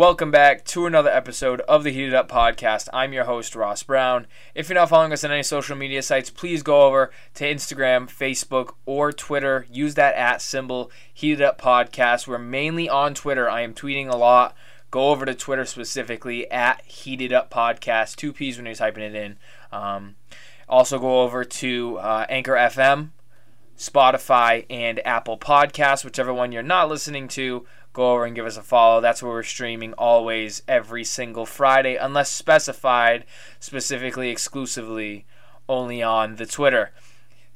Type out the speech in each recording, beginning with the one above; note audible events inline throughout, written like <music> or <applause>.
Welcome back to another episode of the Heated Up Podcast. I'm your host, Ross Brown. If you're not following us on any social media sites, please go over to Instagram, Facebook, or Twitter. Use that at symbol, Heated Up Podcast. We're mainly on Twitter. I am tweeting a lot. Go over to Twitter specifically at Heated Up Podcast. Two P's when you're typing it in. Um, also, go over to uh, Anchor FM, Spotify, and Apple Podcasts, whichever one you're not listening to go over and give us a follow. That's where we're streaming always every single Friday, unless specified specifically, exclusively, only on the Twitter.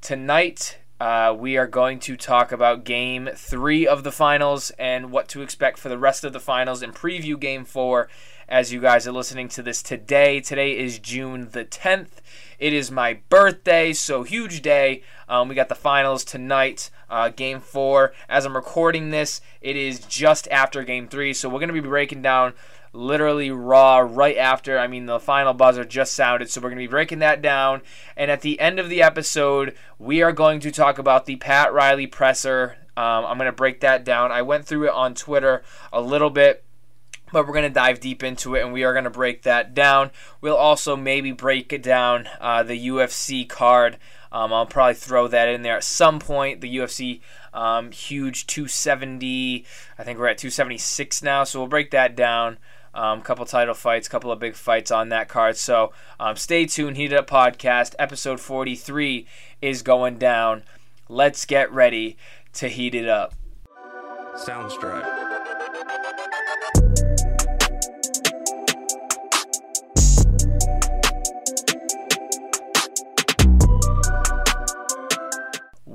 Tonight, uh, we are going to talk about game three of the finals and what to expect for the rest of the finals and preview game four as you guys are listening to this today. Today is June the 10th. It is my birthday, so huge day. Um, we got the finals tonight, uh, game four. As I'm recording this, it is just after game three, so we're going to be breaking down literally raw right after. I mean, the final buzzer just sounded, so we're going to be breaking that down. And at the end of the episode, we are going to talk about the Pat Riley presser. Um, I'm going to break that down. I went through it on Twitter a little bit but we're going to dive deep into it and we are going to break that down. We'll also maybe break it down uh, the UFC card. Um, I'll probably throw that in there at some point. The UFC um, huge 270. I think we're at 276 now, so we'll break that down. A um, couple title fights, a couple of big fights on that card. So um, stay tuned. Heated Up Podcast, episode 43 is going down. Let's get ready to heat it up. Sounds Soundstripe.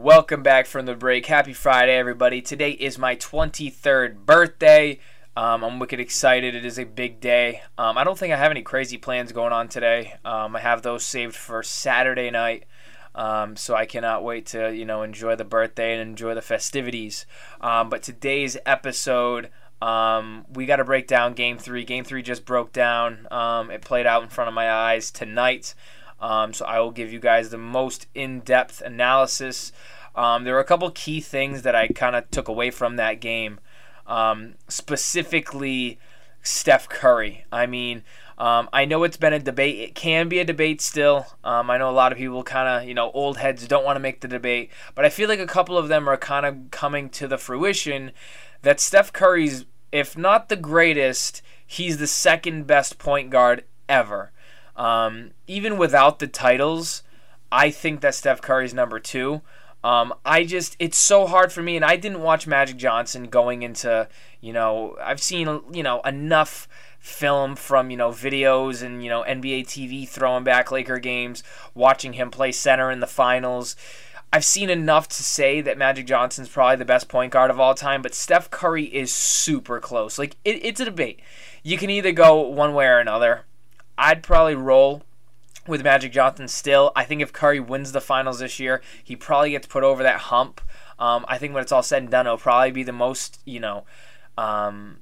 Welcome back from the break. Happy Friday, everybody. Today is my 23rd birthday. Um, I'm wicked excited. It is a big day. Um, I don't think I have any crazy plans going on today. Um, I have those saved for Saturday night. Um, so I cannot wait to you know enjoy the birthday and enjoy the festivities. Um, but today's episode, um, we got to break down Game Three. Game Three just broke down. it played out in front of my eyes tonight. Um, so I will give you guys the most in-depth analysis. Um, there were a couple key things that I kind of took away from that game, um, specifically Steph Curry. I mean, um, I know it's been a debate. It can be a debate still. Um, I know a lot of people kind of, you know, old heads don't want to make the debate, but I feel like a couple of them are kind of coming to the fruition that Steph Curry's, if not the greatest, he's the second best point guard ever. Um, even without the titles, I think that Steph Curry's number two. Um, I just it's so hard for me, and I didn't watch Magic Johnson going into you know I've seen you know enough film from you know videos and you know NBA TV throwing back Laker games, watching him play center in the finals. I've seen enough to say that Magic Johnson's probably the best point guard of all time, but Steph Curry is super close. Like it, it's a debate. You can either go one way or another. I'd probably roll with Magic Johnson still. I think if Curry wins the finals this year, he probably gets put over that hump. Um, I think when it's all said and done, it'll probably be the most, you know, um,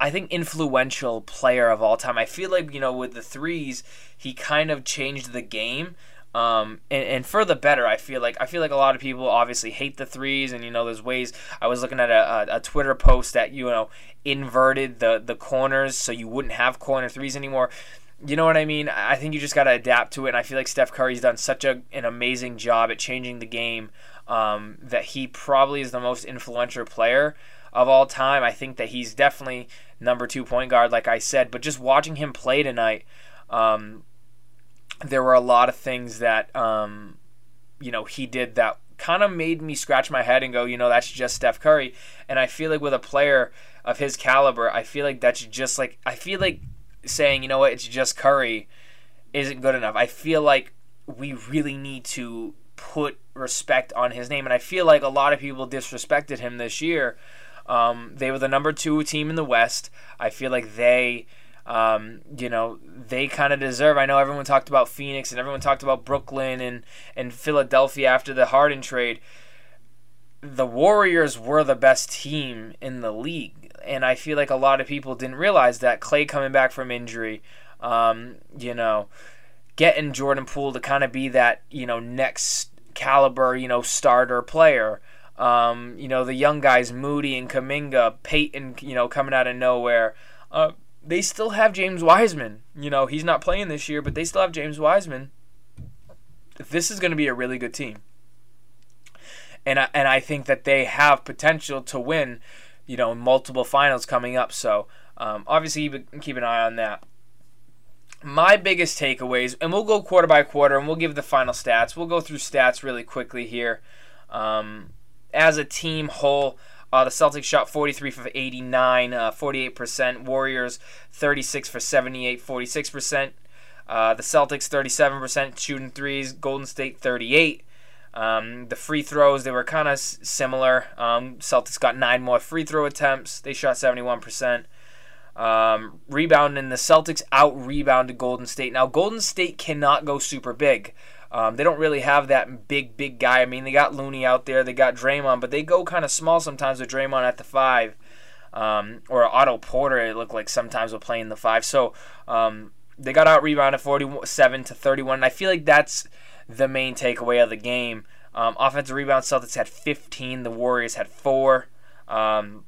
I think influential player of all time. I feel like, you know, with the threes, he kind of changed the game. Um, and, and for the better, I feel like I feel like a lot of people obviously hate the threes, and you know there's ways. I was looking at a, a, a Twitter post that you know inverted the the corners so you wouldn't have corner threes anymore you know what I mean? I think you just got to adapt to it. And I feel like Steph Curry's done such a, an amazing job at changing the game um, that he probably is the most influential player of all time. I think that he's definitely number two point guard, like I said. But just watching him play tonight, um, there were a lot of things that um, you know he did that kind of made me scratch my head and go, you know, that's just Steph Curry. And I feel like with a player of his caliber, I feel like that's just like I feel like saying, you know what, it's just Curry isn't good enough. I feel like we really need to put respect on his name. And I feel like a lot of people disrespected him this year. Um, they were the number two team in the West. I feel like they, um, you know, they kind of deserve. I know everyone talked about Phoenix and everyone talked about Brooklyn and, and Philadelphia after the Harden trade. The Warriors were the best team in the league and I feel like a lot of people didn't realize that Klay coming back from injury, um, you know, getting Jordan Poole to kind of be that you know next caliber you know starter player. Um, you know the young guys Moody and Kuminga, Payton, you know coming out of nowhere. Uh, they still have James Wiseman. You know, he's not playing this year, but they still have James Wiseman. This is going to be a really good team. And I, and I think that they have potential to win, you know, multiple finals coming up. So um, obviously keep an eye on that. My biggest takeaways, and we'll go quarter by quarter, and we'll give the final stats. We'll go through stats really quickly here. Um, as a team whole, uh, the Celtics shot 43 for 89, uh, 48%. Warriors 36 for 78, 46%. Uh, the Celtics 37% shooting threes. Golden State 38. Um, the free throws they were kind of similar. Um, Celtics got nine more free throw attempts. They shot 71%. Um, rebounding the Celtics out rebounded Golden State. Now Golden State cannot go super big. Um, they don't really have that big, big guy. I mean, they got Looney out there, they got Draymond, but they go kind of small sometimes with Draymond at the five. Um, or Otto Porter, it looked like sometimes will play in the five. So um, they got out rebounded 47 to 31. And I feel like that's the main takeaway of the game. Um, offensive rebound, Celtics had 15. The Warriors had four. Um,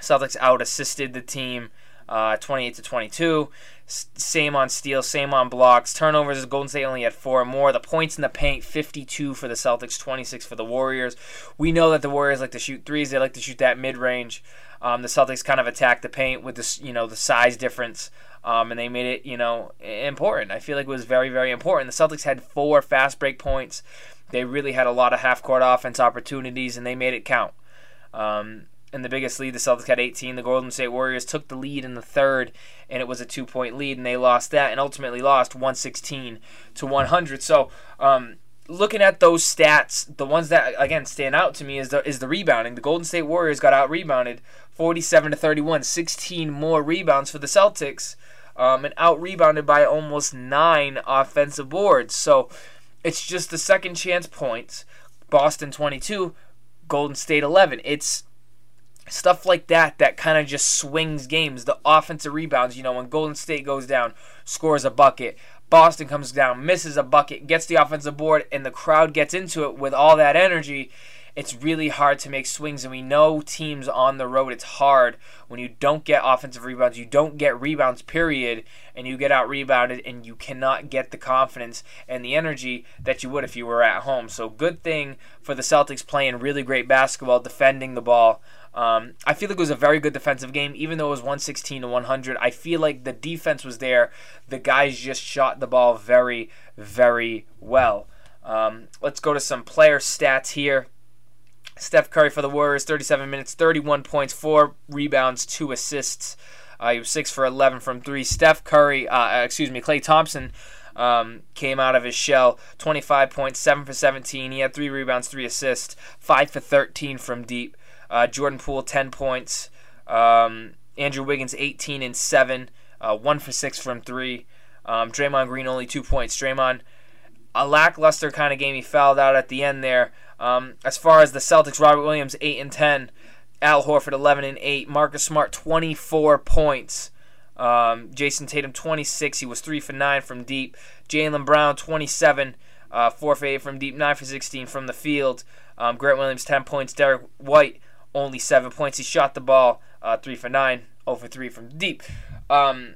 Celtics out assisted the team uh, 28 to 22. S- same on steals, same on blocks. Turnovers, Golden State only had four more. The points in the paint, 52 for the Celtics, 26 for the Warriors. We know that the Warriors like to shoot threes. They like to shoot that mid range. Um, the Celtics kind of attack the paint with this, you know, the size difference, um, and they made it, you know, important. I feel like it was very, very important. The Celtics had four fast break points. They really had a lot of half court offense opportunities, and they made it count. Um, in the biggest lead, the Celtics had 18. The Golden State Warriors took the lead in the third, and it was a two point lead, and they lost that and ultimately lost 116 to 100. So, um, looking at those stats, the ones that again stand out to me is the is the rebounding. The Golden State Warriors got out rebounded 47 to 31, 16 more rebounds for the Celtics, um, and out rebounded by almost nine offensive boards. So, it's just the second chance points. Boston 22, Golden State 11. It's stuff like that that kind of just swings games. The offensive rebounds, you know, when Golden State goes down, scores a bucket. Boston comes down, misses a bucket, gets the offensive board, and the crowd gets into it with all that energy. It's really hard to make swings, and we know teams on the road, it's hard when you don't get offensive rebounds, you don't get rebounds, period, and you get out rebounded, and you cannot get the confidence and the energy that you would if you were at home. So, good thing for the Celtics playing really great basketball, defending the ball. Um, I feel like it was a very good defensive game, even though it was 116 to 100. I feel like the defense was there. The guys just shot the ball very, very well. Um, let's go to some player stats here. Steph Curry for the Warriors, 37 minutes, 31 points, 4 rebounds, 2 assists. Uh, he was 6 for 11 from 3. Steph Curry, uh, excuse me, Klay Thompson um, came out of his shell, 25 points, 7 for 17. He had 3 rebounds, 3 assists, 5 for 13 from deep. Uh, Jordan Poole, 10 points. Um, Andrew Wiggins, 18 and 7, uh, 1 for 6 from 3. Um, Draymond Green, only 2 points. Draymond, a lackluster kind of game. He fouled out at the end there. Um, as far as the Celtics, Robert Williams, 8 and 10. Al Horford, 11 and 8. Marcus Smart, 24 points. Um, Jayson Tatum, 26. He was 3 for 9 from deep. Jaylen Brown, 27. Uh, 4 for 8 from deep, 9 for 16 from the field. Um, Grant Williams, 10 points. Derrick White, only 7 points. He shot the ball uh, 3 for 9, 0 for 3 from deep. Um,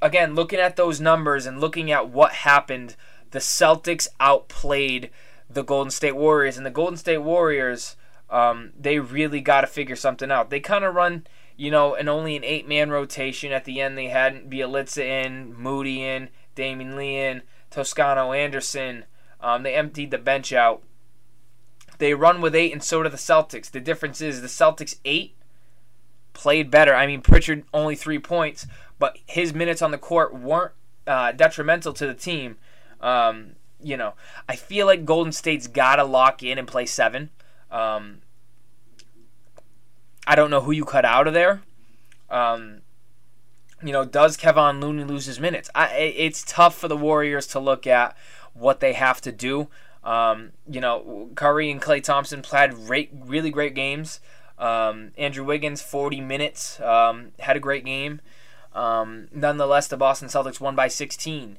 again, looking at those numbers and looking at what happened, the Celtics outplayed the Golden State Warriors. And the Golden State Warriors, um, they really got to figure something out. They kind of run, you know, an only an eight man rotation. At the end, they had Bjelica in, Moody in, Damion Lee in, Toscano Anderson. Um, they emptied the bench out. They run with eight, and so do the Celtics. The difference is the Celtics eight played better. I mean, Pritchard only three points, but his minutes on the court weren't uh, detrimental to the team. Um, you know, I feel like Golden State's got to lock in and play seven. Um, I don't know who you cut out of there. Um, you know, does Kevon Looney lose his minutes? I, it's tough for the Warriors to look at what they have to do. Um, you know, Curry and Klay Thompson played really great games. Um, Andrew Wiggins, 40 minutes, um, had a great game. Um, nonetheless, the Boston Celtics won by 16.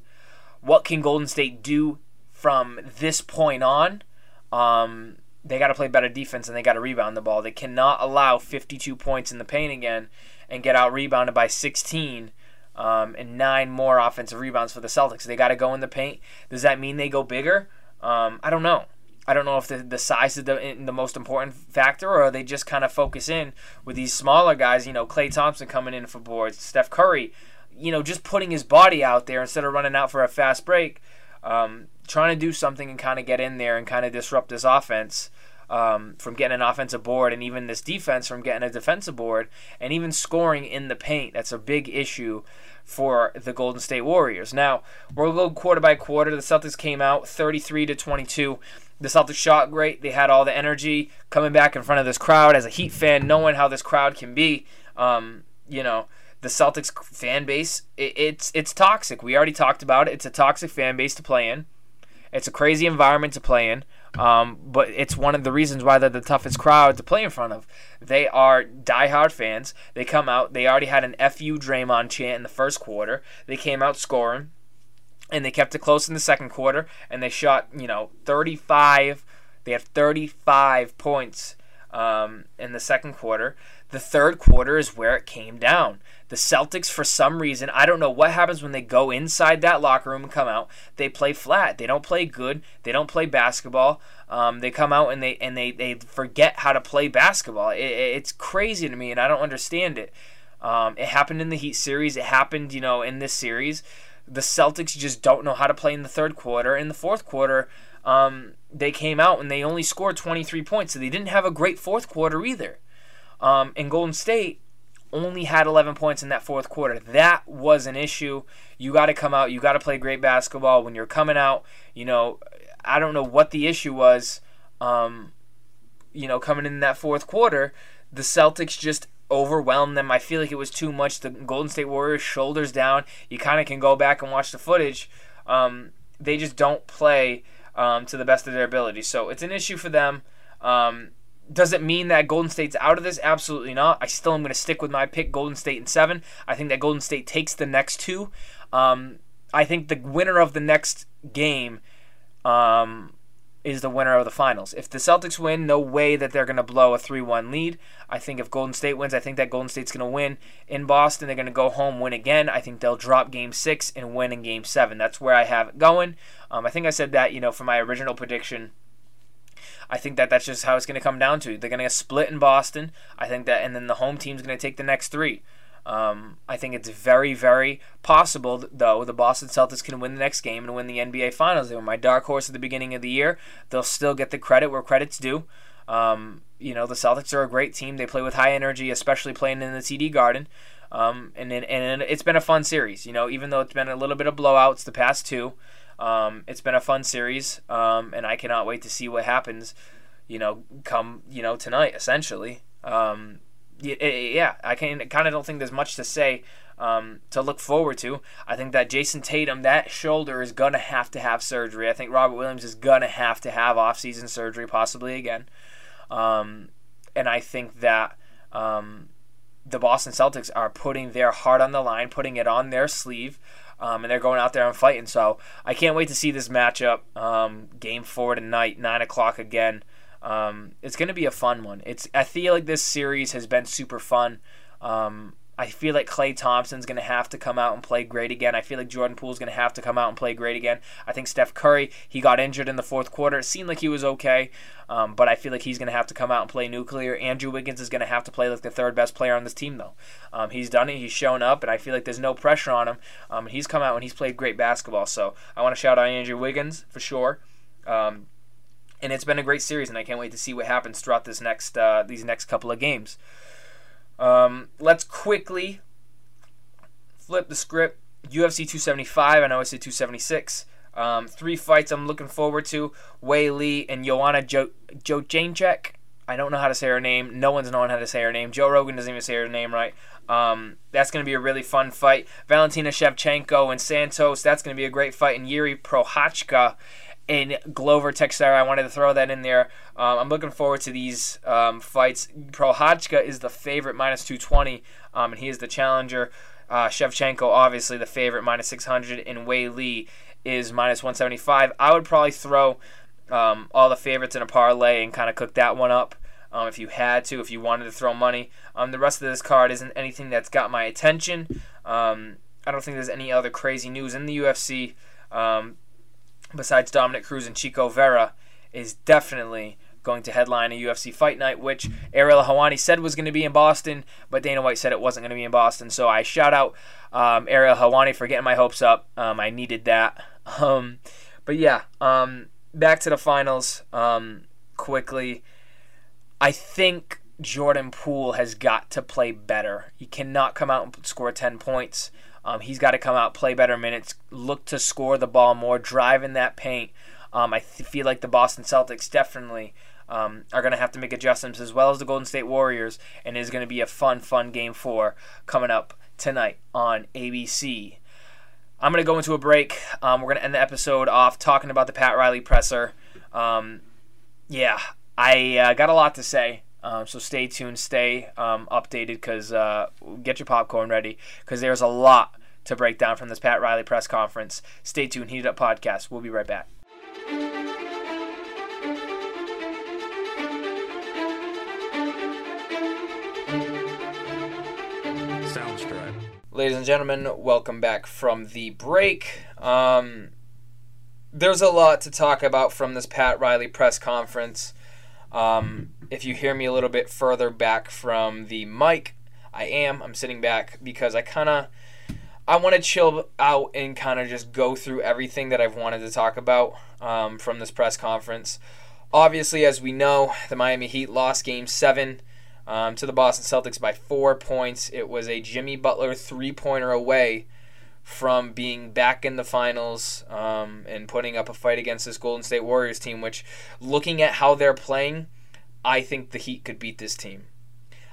What can Golden State do from this point on? Um, they got to play better defense and they got to rebound the ball. They cannot allow 52 points in the paint again. and get out rebounded by 16 um, and nine more offensive rebounds for the Celtics. They got to go in the paint. Does that mean they go bigger? Um, I don't know. I don't know if the, the size is the, the most important factor or they just kind of focus in with these smaller guys, you know, Klay Thompson coming in for boards, Steph Curry, you know, just putting his body out there instead of running out for a fast break, um, trying to do something and kind of get in there and kind of disrupt this offense um, from getting an offensive board and even this defense from getting a defensive board and even scoring in the paint. That's a big issue for the Golden State Warriors. Now, we'll go quarter by quarter. The Celtics came out 33 to 22. The Celtics shot great. They had all the energy coming back in front of this crowd. As a Heat fan, knowing how this crowd can be, um, you know, the Celtics fan base, it, it's it's toxic. We already talked about it. It's a toxic fan base to play in. It's a crazy environment to play in. Um, but it's one of the reasons why they're the toughest crowd to play in front of. They are diehard fans. They come out. They already had an "fu Draymond" chant in the first quarter. They came out scoring, and they kept it close in the second quarter. And they shot, you know, 35. They have 35 points um, in the second quarter. The third quarter is where it came down. The Celtics, for some reason, I don't know what happens when they go inside that locker room and come out. They play flat. They don't play good. They don't play basketball. Um, they come out and they and they, they forget how to play basketball. It, it's crazy to me, and I don't understand it. Um, it happened in the Heat series. It happened, you know, in this series. The Celtics just don't know how to play in the third quarter. In the fourth quarter, um, they came out and they only scored 23 points, so they didn't have a great fourth quarter either. Um, and Golden State only had 11 points in that fourth quarter. That was an issue. You got to come out. You got to play great basketball. When you're coming out, you know, I don't know what the issue was. Um, you know, coming in that fourth quarter, the Celtics just overwhelmed them. I feel like it was too much. The Golden State Warriors shoulders down. You kind of can go back and watch the footage. Um, they just don't play um, to the best of their ability. So it's an issue for them. Um, does it mean that Golden State's out of this? Absolutely not. I still am going to stick with my pick, Golden State in seven. I think that Golden State takes the next two. Um, I think the winner of the next game um, is the winner of the finals. If the Celtics win, no way that they're going to blow a 3 1 lead. I think if Golden State wins, I think that Golden State's going to win in Boston. They're going to go home, win again. I think they'll drop game six and win in game seven. That's where I have it going. Um, I think I said that, you know, for my original prediction I think that that's just how it's going to come down to. They're going to get split in Boston. I think that, and then the home team's going to take the next three. Um, I think it's very, very possible, though, the Boston Celtics can win the next game and win the NBA Finals. They were my dark horse at the beginning of the year. They'll still get the credit where credit's due. Um, you know, the Celtics are a great team. They play with high energy, especially playing in the TD Garden. Um, and, and, and it's been a fun series. You know, even though it's been a little bit of blowouts the past two. Um, it's been a fun series, um, and I cannot wait to see what happens. You know, come you know tonight essentially. Um, yeah, I can kind of don't think there's much to say um, to look forward to. I think that Jayson Tatum, that shoulder is gonna have to have surgery. I think Robert Williams is gonna have to have off-season surgery, possibly again. Um, and I think that um, the Boston Celtics are putting their heart on the line, putting it on their sleeve um, and they're going out there and fighting. So I can't wait to see this matchup. Um, game four tonight, nine o'clock again. Um, it's going to be a fun one. It's I feel like this series has been super fun. Um, I feel like Klay Thompson's going to have to come out and play great again. I feel like Jordan Poole's going to have to come out and play great again. I think Steph Curry, he got injured in the fourth quarter. It seemed like he was okay, um, but I feel like he's going to have to come out and play nuclear. Andrew Wiggins is going to have to play like the third best player on this team, though. Um, he's done it. He's shown up, and I feel like there's no pressure on him. Um, he's come out and he's played great basketball. So I want to shout out Andrew Wiggins for sure. Um, and it's been a great series, and I can't wait to see what happens throughout this next uh, these next couple of games. Um, let's quickly flip the script. UFC 275, I know I said 276. Um, three fights I'm looking forward to. Weili and Joanna jo- Jędrzejczyk. I don't know how to say her name. No one's knowing how to say her name. Joe Rogan doesn't even say her name right. Um, that's going to be a really fun fight. Valentina Shevchenko and Santos. That's going to be a great fight. And Yuri Prochazka and Glover Teixeira. I wanted to throw that in there. Um, I'm looking forward to these um, fights. Prochazka is the favorite, minus 220, um, and he is the challenger. Uh, Shevchenko, obviously, the favorite, minus 600, and Weili is minus 175. I would probably throw um, all the favorites in a parlay and kind of cook that one up. um, if you had to, if you wanted to throw money. Um, the rest of this card isn't anything that's got my attention. I don't think there's any other crazy news in the UFC um, besides Dominick Cruz and Chito Vera is definitely going to headline a UFC fight night, which Ariel Helwani said was going to be in Boston, but Dana White said it wasn't going to be in Boston. So I shout out um, Ariel Helwani for getting my hopes up. Um, I needed that. <laughs> Um, but yeah, um, back to the finals um, quickly. I think Jordan Poole has got to play better. He cannot come out and score 10 points. Um, he's got to come out, play better minutes, look to score the ball more, drive in that paint. Um, I th- feel like the Boston Celtics definitely um, are going to have to make adjustments as well as the Golden State Warriors, and is going to be a fun, fun game four coming up tonight on ABC. I'm going to go into a break. Um, we're going to end the episode off talking about the Pat Riley presser. Um, yeah, I uh, got a lot to say. Um, so stay tuned, stay um, updated, because uh, get your popcorn ready, because there's a lot to break down from this Pat Riley press conference. Stay tuned, Heated Up Podcast. We'll be right back. Soundstripe. Ladies and gentlemen, welcome back from the break. Um, there's a lot to talk about from this Pat Riley press conference. Um, if you hear me a little bit further back from the mic, I am. I'm sitting back because I kind of I want to chill out and kind of just go through everything that I've wanted to talk about um, from this press conference. Obviously, as we know, the Miami Heat lost Game Seven um, to the Boston Celtics by four points. It was a Jimmy Butler three pointer away from being back in the finals um, and putting up a fight against this Golden State Warriors team, which, looking at how they're playing, I think the Heat could beat this team.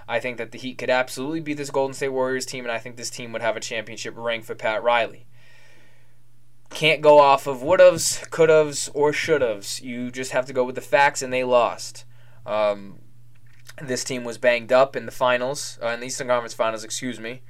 I think that the Heat could absolutely beat this Golden State Warriors team, and I think this team would have a championship ring for Pat Riley. Can't go off of would'ves, could'ves, or should'ves. You just have to go with the facts, and they lost. Um, this team was banged up in the finals, uh, in the Eastern Conference Finals, excuse me.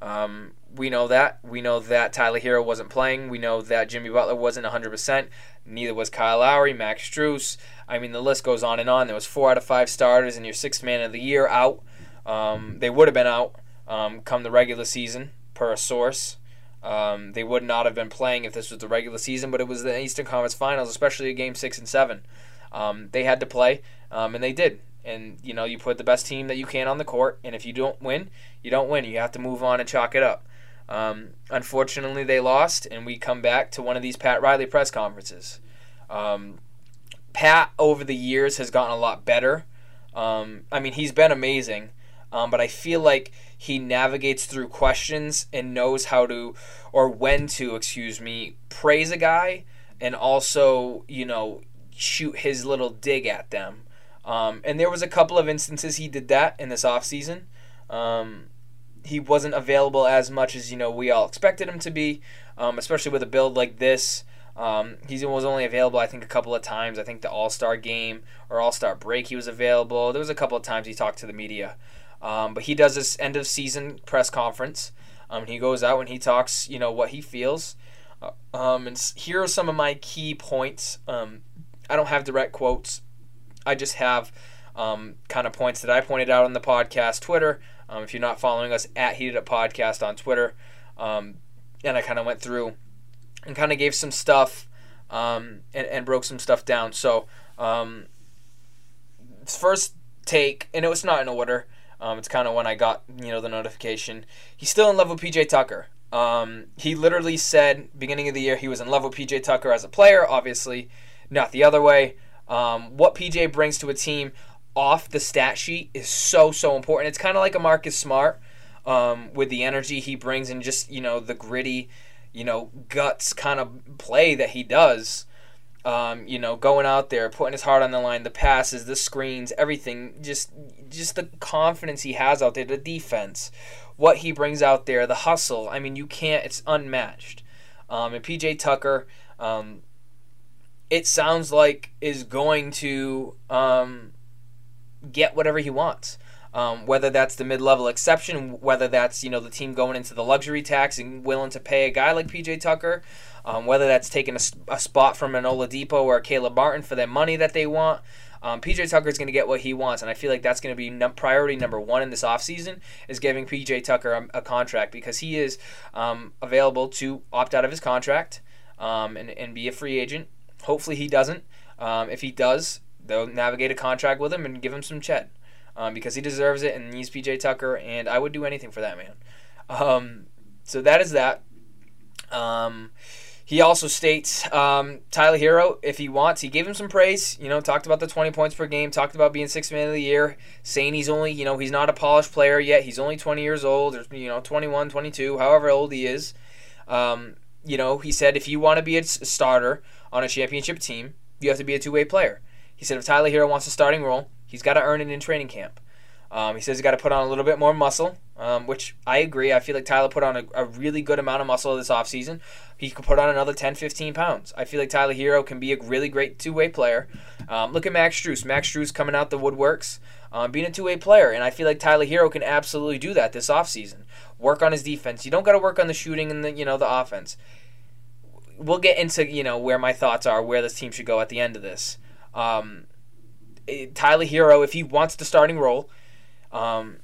Um, we know that. We know that Tyler Herro wasn't playing. We know that Jimmy Butler wasn't 100%. Neither was Kyle Lowry, Max Strus. I mean, the list goes on and on. There was four out of five starters, and your sixth man of the year out. Um, they would have been out um, come the regular season, per a source. Um, they would not have been playing if this was the regular season, but it was the Eastern Conference Finals, especially Game Six and Seven. Um, they had to play, um, and they did. And you know, you put the best team that you can on the court, and if you don't win, you don't win. You have to move on and chalk it up. Um, unfortunately, they lost, and we come back to one of these Pat Riley press conferences. Um, Pat, over the years, has gotten a lot better. Um, I mean, he's been amazing, um, but I feel like he navigates through questions and knows how to, or when to, excuse me, praise a guy and also, you know, shoot his little dig at them. Um, and there was a couple of instances he did that in this offseason. Um, he wasn't available as much as you know we all expected him to be, um, especially with a build like this. Um, he was only available, I think, a couple of times. I think the All Star game or All Star break, he was available. There was a couple of times he talked to the media, um, but he does this end of season press conference. Um, he goes out and he talks, you know, what he feels. Uh, um, and here are some of my key points. Um, I don't have direct quotes. I just have um, kind of points that I pointed out on the podcast Twitter. Um, if you're not following us at Heated Up Podcast on Twitter, um, and I kind of went through and kind of gave some stuff um, and, and broke some stuff down. So, um, first take, and it was not in order. Um, it's kind of when I got you know the notification. He's still in love with PJ Tucker. He literally said beginning of the year he was in love with PJ Tucker as a player. Obviously, not the other way. Um, what PJ brings to a team off the stat sheet is so so important. It's kind of like a Marcus Smart um, with the energy he brings and just you know the gritty, you know guts kind of play that he does. Um, you know, going out there, putting his heart on the line, the passes, the screens, everything, just just the confidence he has out there, the defense, what he brings out there, the hustle. I mean, you can't. It's unmatched. Um, and PJ Tucker, um, it sounds like is going to um, get whatever he wants. Um, whether that's the mid-level exception, whether that's you know the team going into the luxury tax and willing to pay a guy like PJ Tucker, um, whether that's taking a, a, spot from an Oladipo or a Caleb Martin for their money that they want. Um, PJ Tucker is going to get what he wants, and I feel like that's going to be priority number one in this offseason is giving PJ Tucker a, a contract because he is um, available to opt out of his contract um, and, and be a free agent. Hopefully he doesn't. Um, if he does, they'll navigate a contract with him and give him some ched um, because he deserves it and he's PJ Tucker, and I would do anything for that man. Um, so that is that. Um, he also states um, Tyler Herro, if he wants, he gave him some praise. You know, talked about the 20 points per game, talked about being six man of the year, saying he's only, you know, he's not a polished player yet. He's only 20 years old, or, you know, 21, 22, however old he is. Um, you know, he said if you want to be a starter on a championship team, you have to be a two way player. He said if Tyler Herro wants a starting role, he's got to earn it in training camp. Um, he says he's got to put on a little bit more muscle, um, which I agree. I feel like Tyler put on a, a, really good amount of muscle this offseason. He could put on another 10, 15 pounds. I feel like Tyler Herro can be a really great two way player. Um, look at Max Strus. Max Strus coming out the woodworks, um, being a two way player. And I feel like Tyler Herro can absolutely do that this offseason. Work on his defense. You don't got to work on the shooting and the, you know, the offense. We'll get into, you know, where my thoughts are, where this team should go at the end of this. Um, eh, Tyler Herro, if he wants the starting role, um,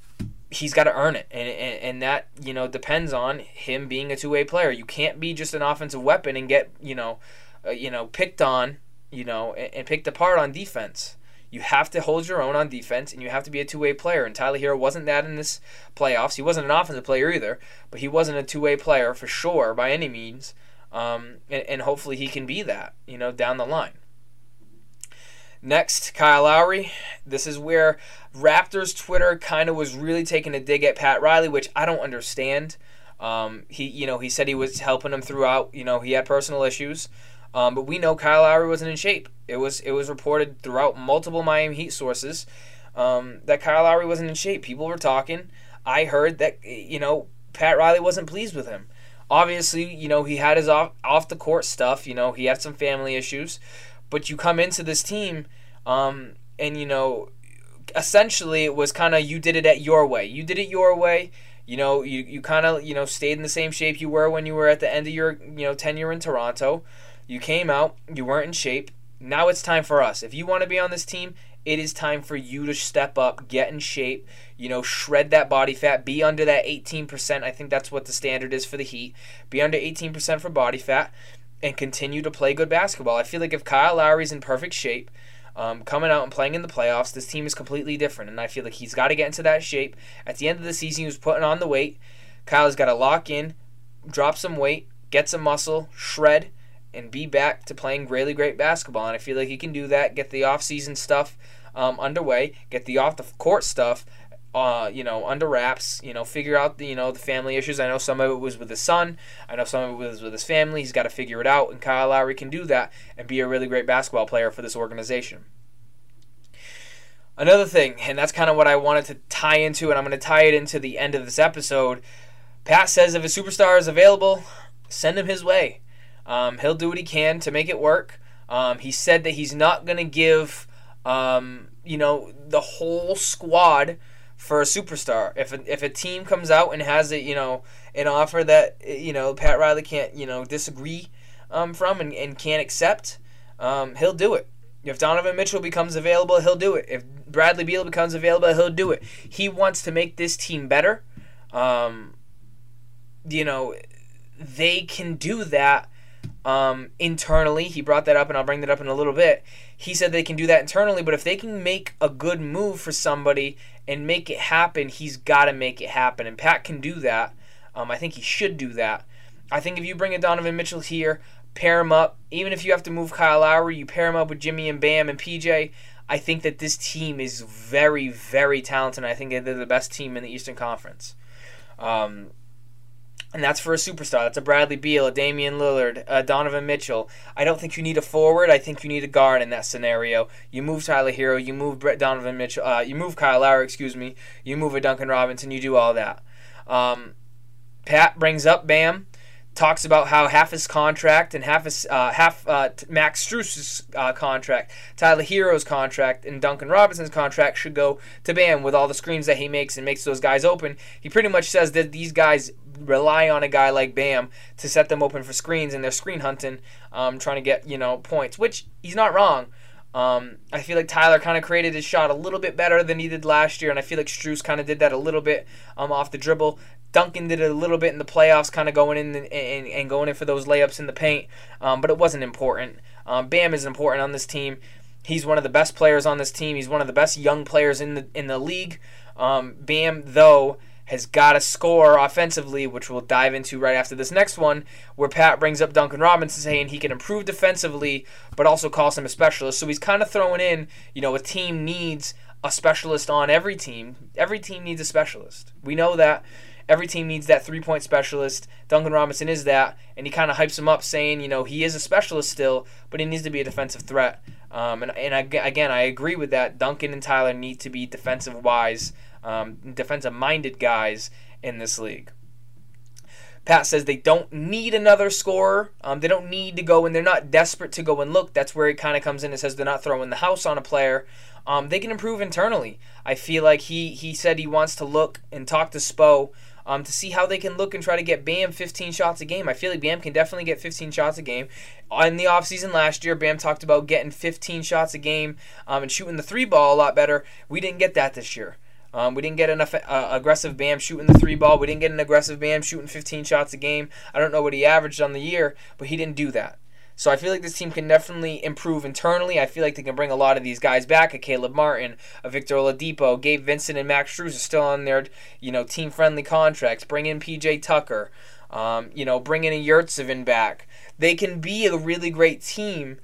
he's got to earn it, and, and and that you know depends on him being a two way player. You can't be just an offensive weapon and get you know, uh, you know picked on, you know, and, and, picked apart on defense. You have to hold your own on defense, and you have to be a two way player. And Tyler Herro wasn't that in this playoffs. He wasn't an offensive player either, but he wasn't a two way player for sure by any means. Um, and, and hopefully he can be that, you know, down the line. Next, Kyle Lowry. This is where Raptors Twitter kind of was really taking a dig at Pat Riley, which I don't understand. Um, he, you know, he said he was helping him throughout. You know, he had personal issues, um, but we know Kyle Lowry wasn't in shape. It was it was reported throughout multiple Miami Heat sources um, that Kyle Lowry wasn't in shape. People were talking. I heard that you know Pat Riley wasn't pleased with him. Obviously, you know he had his off off the court stuff. You know he had some family issues. But you come into this team, um, and you know, essentially it was kind of you did it at your way. You did it your way. You know, you, you kind of you know stayed in the same shape you were when you were at the end of your you know tenure in Toronto. You came out, you weren't in shape. Now it's time for us. If you want to be on this team, it is time for you to step up, get in shape, you know, shred that body fat, be under that 18%. I think that's what the standard is for the Heat. Be under 18% for body fat and continue to play good basketball. I feel like if Kyle Lowry's in perfect shape, um, coming out and playing in the playoffs, this team is completely different. And I feel like he's got to get into that shape. At the end of the season, he was putting on the weight. Kyle's got to lock in, drop some weight, get some muscle, shred, and be back to playing really great basketball. And I feel like he can do that, get the off-season stuff um, underway, get the off-the-court stuff uh, you know, under wraps. You know, figure out the you know the family issues. I know some of it was with his son. I know some of it was with his family. He's got to figure it out, and Kyle Lowry can do that and be a really great basketball player for this organization. Another thing, and that's kind of what I wanted to tie into, and I'm going to tie it into the end of this episode. Pat says if a superstar is available, send him his way. Um, he'll do what he can to make it work. Um, he said that he's not going to give, um, you know, the whole squad for a superstar. If a, if a team comes out and has a you know an offer that you know Pat Riley can't you know disagree um, from and, and can't accept, um, he'll do it. If Donovan Mitchell becomes available, he'll do it. If Bradley Beal becomes available, he'll do it. He wants to make this team better. Um, you know, they can do that um, internally. He brought that up, and I'll bring that up in a little bit. He said they can do that internally, but if they can make a good move for somebody and make it happen, he's got to make it happen. And Pat can do that. Um, I think he should do that. I think if you bring a Donovan Mitchell here, pair him up, even if you have to move Kyle Lowry, you pair him up with Jimmy and Bam and PJ. I think that this team is very, very talented. I think they're the best team in the Eastern Conference. Um, and that's for a superstar. That's a Bradley Beal, a Damian Lillard, a Donovan Mitchell. I don't think you need a forward. I think you need a guard in that scenario. You move Tyler Herro. you move Brett Donovan Mitchell, uh, you move Kyle Lowry, excuse me, you move a Duncan Robinson, you do all that. Um, Pat brings up Bam talks about how half his contract and half his uh, half uh, Max Strus's uh, contract, Tyler Herro's contract, and Duncan Robinson's contract should go to Bam with all the screens that he makes and makes those guys open. He pretty much says that these guys rely on a guy like Bam to set them open for screens and they're screen hunting, um, trying to get you know points, which he's not wrong. Um, I feel like Tyler kind of created his shot a little bit better than he did last year, and I feel like Strus kind of did that a little bit um, off the dribble. Duncan did it a little bit in the playoffs, kind of going in and, and, and, going in for those layups in the paint, um, but it wasn't important. Um, Bam is important on this team. He's one of the best players on this team. He's one of the best young players in the in the league. Um, Bam, though, has got to score offensively, which we'll dive into right after this next one, where Pat brings up Duncan Robinson saying he can improve defensively, but also calls him a specialist. So he's kind of throwing in, you know, a team needs a specialist on every team. Every team needs a specialist. We know that. Every team needs that three point specialist. Duncan Robinson is that, and he kind of hypes him up, saying, you know, he is a specialist still, but he needs to be a defensive threat. Um, and and I, again, I agree with that. Duncan and Tyler need to be defensive wise um, defensive minded guys in this league. Pat says they don't need another scorer. Um, they don't need to go and they're not desperate to go and look. That's where it kind of comes in and says they're not throwing the house on a player. Um, they can improve internally. I feel like he he said he wants to look and talk to Spo um, to see how they can look and try to get Bam 15 shots a game. I feel like Bam can definitely get 15 shots a game. In the offseason last year, Bam talked about getting 15 shots a game um, and shooting the three ball a lot better. We didn't get that this year. Um, we didn't get enough uh, aggressive Bam shooting the three ball. We didn't get an aggressive Bam shooting 15 shots a game. I don't know what he averaged on the year, but he didn't do that. So I feel like this team can definitely improve internally. I feel like they can bring a lot of these guys back. A Caleb Martin, a Victor Oladipo, Gabe Vincent, and Max Strus are still on their you know team friendly contracts. Bring in PJ Tucker. Um, you know, bring in a Yurtseven back. They can be a really great team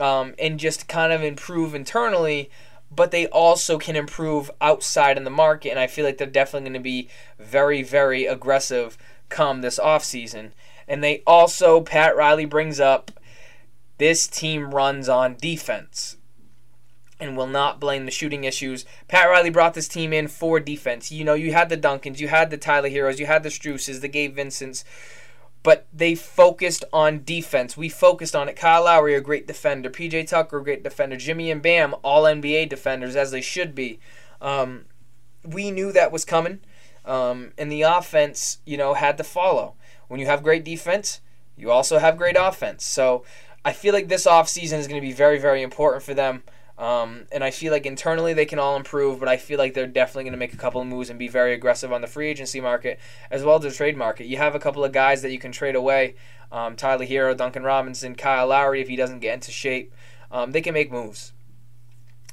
um, and just kind of improve internally but they also can improve outside in the market. And I feel like they're definitely going to be very, very aggressive come this offseason. And they also, Pat Riley brings up, this team runs on defense and will not blame the shooting issues. Pat Riley brought this team in for defense. You know, you had the Duncans, you had the Tyler Herros, you had the Struses, the Gabe Vincents but they focused on defense. We focused on it. Kyle Lowry, a great defender. PJ Tucker, a great defender. Jimmy and Bam, all NBA defenders, as they should be. Um, we knew that was coming, um, and the offense, you know, had to follow. When you have great defense, you also have great offense. So I feel like this offseason is going to be very, very important for them. Um, and I feel like internally they can all improve, but I feel like they're definitely going to make a couple of moves and be very aggressive on the free agency market as well as the trade market. You have a couple of guys that you can trade away um, Tyler Herro, Duncan Robinson, Kyle Lowry, if he doesn't get into shape. Um, they can make moves.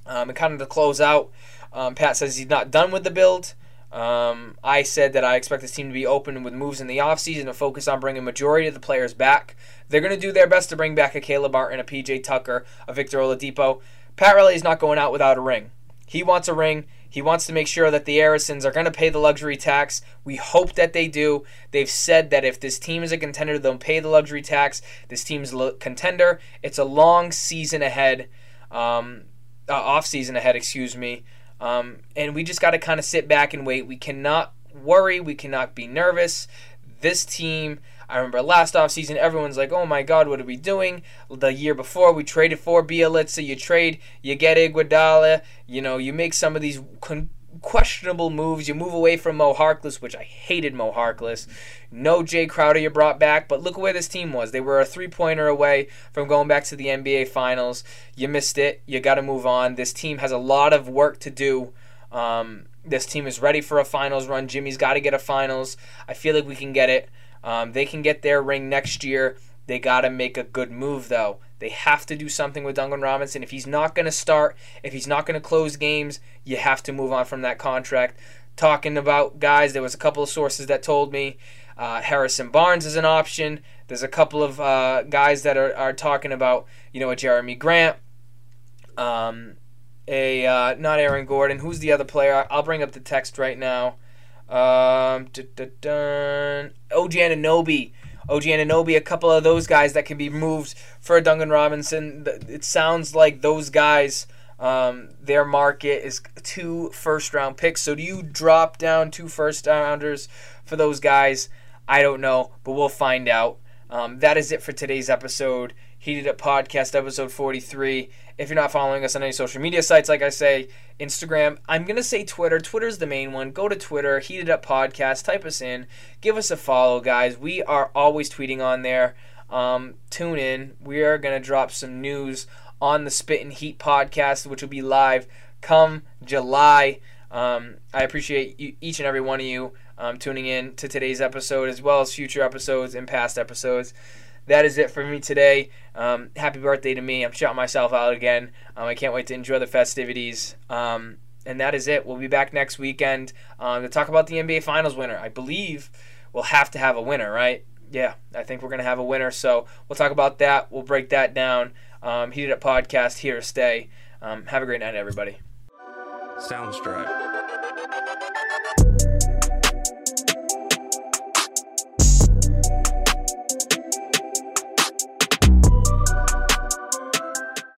Um, and kind of to close out, um, Pat says he's not done with the build. Um, I said that I expect this team to be open with moves in the offseason to focus on bringing majority of the players back. They're going to do their best to bring back a Caleb Martin, a PJ Tucker, a Victor Oladipo. Pat Riley is not going out without a ring. He wants a ring. He wants to make sure that the Arisons are going to pay the luxury tax. We hope that they do. They've said that if this team is a contender, they'll pay the luxury tax. This team's a contender. It's a long season ahead, um, uh, off season ahead, excuse me. Um, and we just got to kind of sit back and wait. We cannot worry. We cannot be nervous. This team I remember last offseason, everyone's like, oh my God, what are we doing? The year before, we traded for Bjelica. You trade, you get Iguodala. You know, you make some of these con- questionable moves. You move away from Mo Harkless, which I hated Mo Harkless. No Jay Crowder you brought back, but look where this team was. They were a three pointer away from going back to the NBA Finals. You missed it. You got to move on. This team has a lot of work to do. Um, this team is ready for a finals run. Jimmy's got to get a finals. I feel like we can get it. Um, they can get their ring next year. They got to make a good move, though. They have to do something with Duncan Robinson. If he's not going to start, if he's not going to close games, you have to move on from that contract. Talking about guys, there was a couple of sources that told me uh, Harrison Barnes is an option. There's a couple of uh, guys that are, are talking about, you know, a Jerami Grant, um, a uh, not Aaron Gordon. Who's the other player? I'll bring up the text right now. Um, OG Anunoby. OG Anunoby, a couple of those guys that can be moved for Duncan Robinson. It sounds like those guys, um, their market is two first round picks. So do you drop down two first rounders for those guys? I don't know, but we'll find out. Um, that is it for today's episode. Heated Up Podcast, episode 43. If you're not following us on any social media sites, like I say, Instagram, I'm going to say Twitter. Twitter's the main one. Go to Twitter, Heated Up Podcast, type us in, give us a follow, guys. We are always tweeting on there. Um, tune in. We are going to drop some news on the Spit and Heat podcast, which will be live come July. Um, I appreciate you, each and every one of you um, tuning in to today's episode as well as future episodes and past episodes. That is it for me today. Um, happy birthday to me. I'm shouting myself out again. Um, I can't wait to enjoy the festivities. Um, and that is it. We'll be back next weekend um, to talk about the NBA Finals winner. I believe we'll have to have a winner, right? Yeah, I think we're going to have a winner. So we'll talk about that. We'll break that down. Um, Heated Up Podcast, here to stay. Um, have a great night, everybody. Soundstripe.